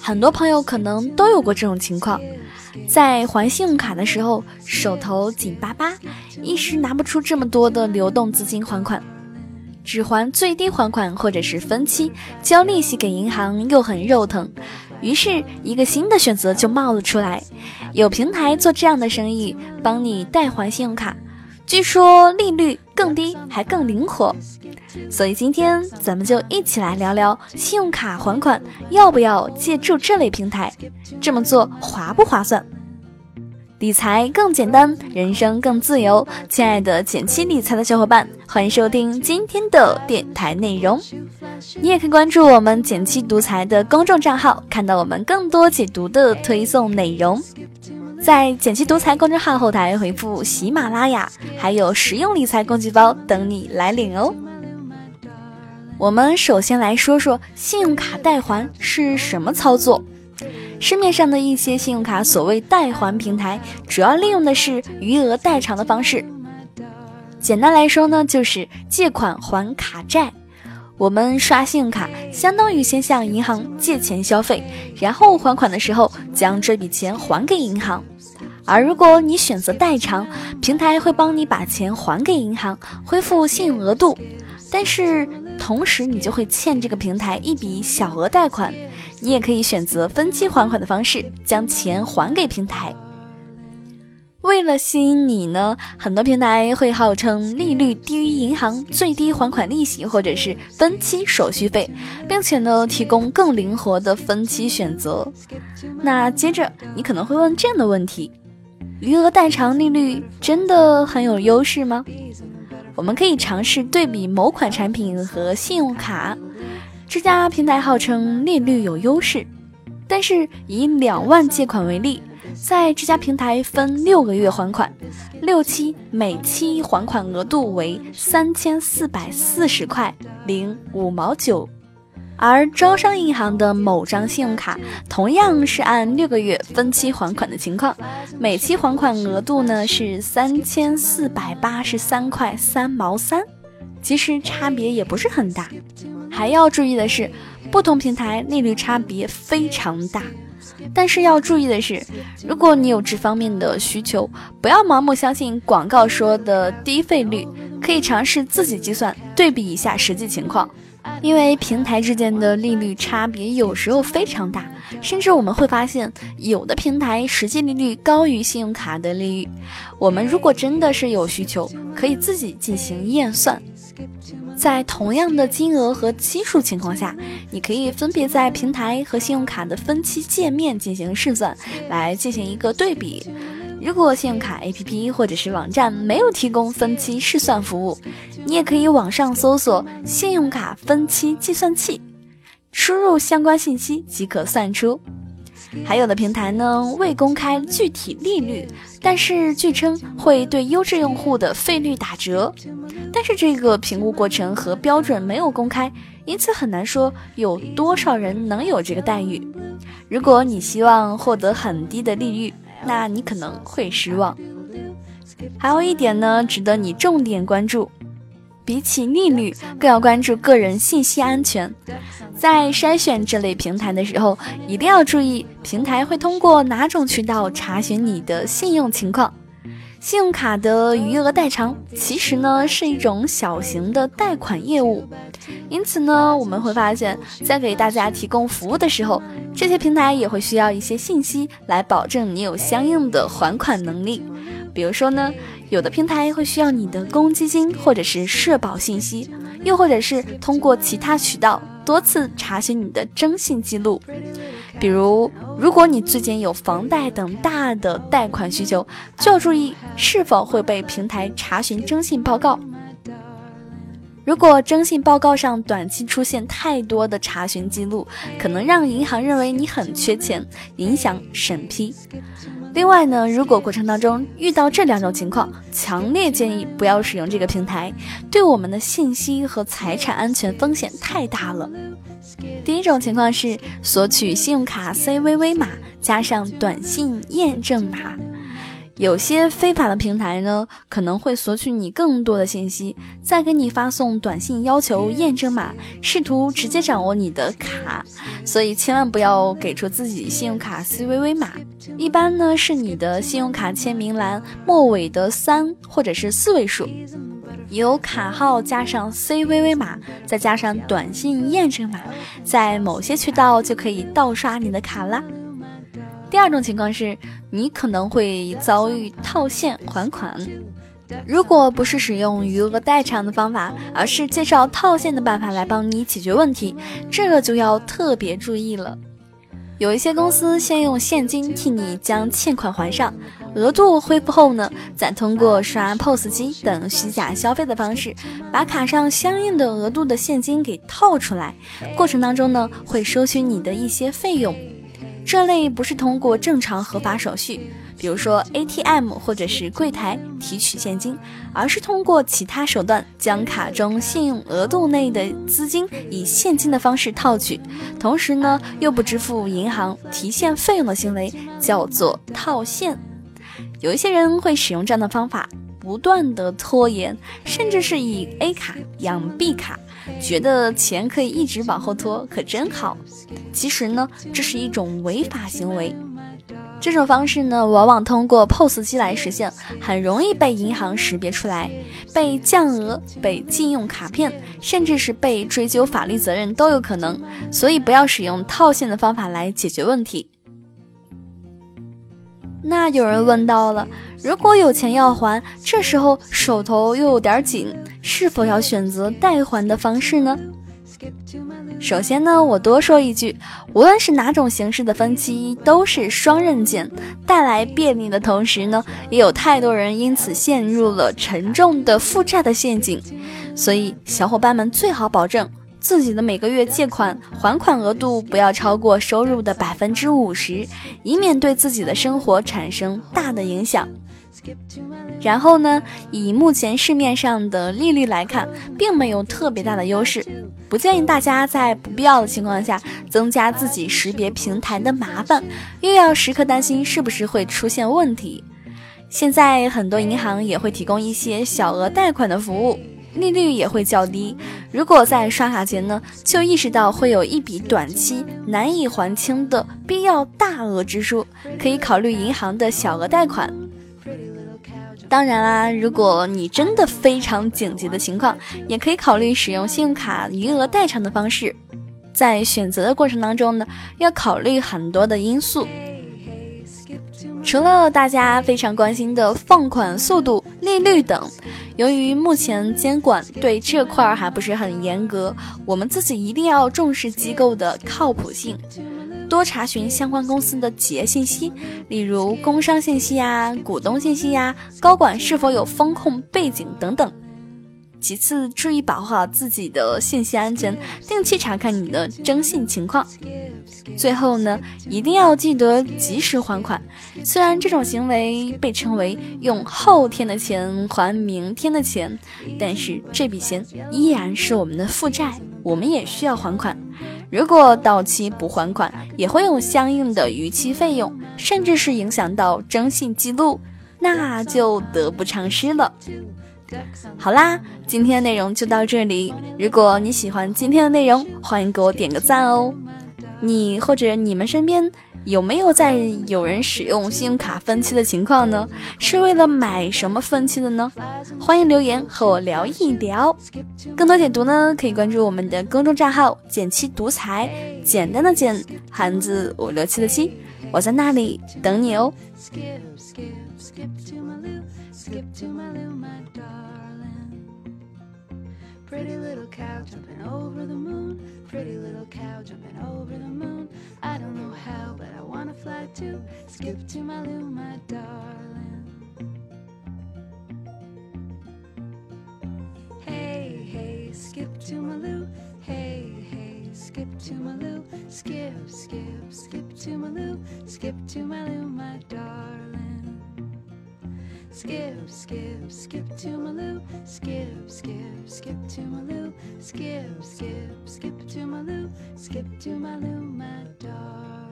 很多朋友可能都有过这种情况，在还信用卡的时候手头紧巴巴，一时拿不出这么多的流动资金还款，只还最低还款或者是分期，交利息给银行又很肉疼。于是，一个新的选择就冒了出来，有平台做这样的生意，帮你代还信用卡，据说利率更低，还更灵活。所以今天咱们就一起来聊聊信用卡还款要不要借助这类平台，这么做划不划算？理财更简单，人生更自由。亲爱的减七理财的小伙伴，欢迎收听今天的电台内容。你也可以关注我们减七独裁的公众账号，看到我们更多解读的推送内容。在减七独裁公众号后台回复喜马拉雅，还有实用理财工具包等你来领哦。我们首先来说说信用卡代还是什么操作。市面上的一些信用卡所谓代还平台，主要利用的是余额代偿的方式。简单来说呢，就是借款还卡债。我们刷信用卡，相当于先向银行借钱消费，然后还款的时候将这笔钱还给银行。而如果你选择代偿，平台会帮你把钱还给银行，恢复信用额度。但是同时，你就会欠这个平台一笔小额贷款。你也可以选择分期还款的方式，将钱还给平台。为了吸引你呢，很多平台会号称利率低于银行最低还款利息，或者是分期手续费，并且呢提供更灵活的分期选择。那接着你可能会问这样的问题：余额代偿利率真的很有优势吗？我们可以尝试对比某款产品和信用卡。这家平台号称利率有优势，但是以两万借款为例，在这家平台分六个月还款，六期每期还款额度为三千四百四十块零五毛九，而招商银行的某张信用卡同样是按六个月分期还款的情况，每期还款额度呢是三千四百八十三块三毛三，其实差别也不是很大。还要注意的是，不同平台利率差别非常大。但是要注意的是，如果你有这方面的需求，不要盲目相信广告说的低费率，可以尝试自己计算，对比一下实际情况。因为平台之间的利率差别有时候非常大，甚至我们会发现，有的平台实际利率高于信用卡的利率。我们如果真的是有需求，可以自己进行验算。在同样的金额和期数情况下，你可以分别在平台和信用卡的分期界面进行试算，来进行一个对比。如果信用卡 APP 或者是网站没有提供分期试算服务，你也可以网上搜索“信用卡分期计算器”，输入相关信息即可算出。还有的平台呢未公开具体利率，但是据称会对优质用户的费率打折，但是这个评估过程和标准没有公开，因此很难说有多少人能有这个待遇。如果你希望获得很低的利率，那你可能会失望。还有一点呢，值得你重点关注。比起利率，更要关注个人信息安全。在筛选这类平台的时候，一定要注意平台会通过哪种渠道查询你的信用情况。信用卡的余额代偿其实呢是一种小型的贷款业务，因此呢我们会发现，在给大家提供服务的时候，这些平台也会需要一些信息来保证你有相应的还款能力。比如说呢。有的平台会需要你的公积金或者是社保信息，又或者是通过其他渠道多次查询你的征信记录。比如，如果你最近有房贷等大的贷款需求，就要注意是否会被平台查询征信报告。如果征信报告上短期出现太多的查询记录，可能让银行认为你很缺钱，影响审批。另外呢，如果过程当中遇到这两种情况，强烈建议不要使用这个平台，对我们的信息和财产安全风险太大了。第一种情况是索取信用卡 CVV 码加上短信验证码。有些非法的平台呢，可能会索取你更多的信息，再给你发送短信要求验证码，试图直接掌握你的卡。所以千万不要给出自己信用卡 CVV 码，一般呢是你的信用卡签名栏末尾的三或者是四位数，由卡号加上 CVV 码，再加上短信验证码，在某些渠道就可以盗刷你的卡啦。第二种情况是，你可能会遭遇套现还款。如果不是使用余额代偿的方法，而是介绍套现的办法来帮你解决问题，这个就要特别注意了。有一些公司先用现金替你将欠款还上，额度恢复后呢，再通过刷 POS 机等虚假消费的方式，把卡上相应的额度的现金给套出来。过程当中呢，会收取你的一些费用。这类不是通过正常合法手续，比如说 ATM 或者是柜台提取现金，而是通过其他手段将卡中信用额度内的资金以现金的方式套取，同时呢又不支付银行提现费用的行为，叫做套现。有一些人会使用这样的方法，不断的拖延，甚至是以 A 卡养 B 卡。觉得钱可以一直往后拖，可真好。其实呢，这是一种违法行为。这种方式呢，往往通过 POS 机来实现，很容易被银行识别出来，被降额、被禁用卡片，甚至是被追究法律责任都有可能。所以，不要使用套现的方法来解决问题。那有人问到了，如果有钱要还，这时候手头又有点紧。是否要选择代还的方式呢？首先呢，我多说一句，无论是哪种形式的分期，都是双刃剑，带来便利的同时呢，也有太多人因此陷入了沉重的负债的陷阱。所以，小伙伴们最好保证自己的每个月借款还款额度不要超过收入的百分之五十，以免对自己的生活产生大的影响。然后呢，以目前市面上的利率来看，并没有特别大的优势，不建议大家在不必要的情况下增加自己识别平台的麻烦，又要时刻担心是不是会出现问题。现在很多银行也会提供一些小额贷款的服务，利率也会较低。如果在刷卡前呢，就意识到会有一笔短期难以还清的必要大额支出，可以考虑银行的小额贷款。当然啦，如果你真的非常紧急的情况，也可以考虑使用信用卡余额代偿的方式。在选择的过程当中呢，要考虑很多的因素，除了大家非常关心的放款速度、利率等。由于目前监管对这块儿还不是很严格，我们自己一定要重视机构的靠谱性。多查询相关公司的企业信息，例如工商信息呀、股东信息呀、高管是否有风控背景等等。其次，注意保护好自己的信息安全，定期查看你的征信情况。最后呢，一定要记得及时还款。虽然这种行为被称为用后天的钱还明天的钱，但是这笔钱依然是我们的负债，我们也需要还款。如果到期不还款，也会有相应的逾期费用，甚至是影响到征信记录，那就得不偿失了。好啦，今天的内容就到这里。如果你喜欢今天的内容，欢迎给我点个赞哦。你或者你们身边。有没有在有人使用信用卡分期的情况呢？是为了买什么分期的呢？欢迎留言和我聊一聊。更多解读呢，可以关注我们的公众账号“简七独裁”，简单的简，汉字五六七的七，我在那里等你哦。Pretty little cow jumping over the moon. Pretty little cow jumping over the moon. I don't know how, but I wanna fly too. Skip to my loo, my darling. Hey, hey, skip to my loo. Hey, hey, skip to my loo. Skip, skip, skip to my loo. Skip to my loo, my darling. Skip, skip, skip to my loo. Skip, skip, skip to my loo. Skip, skip, skip to my loo. Skip to my loo, my dog.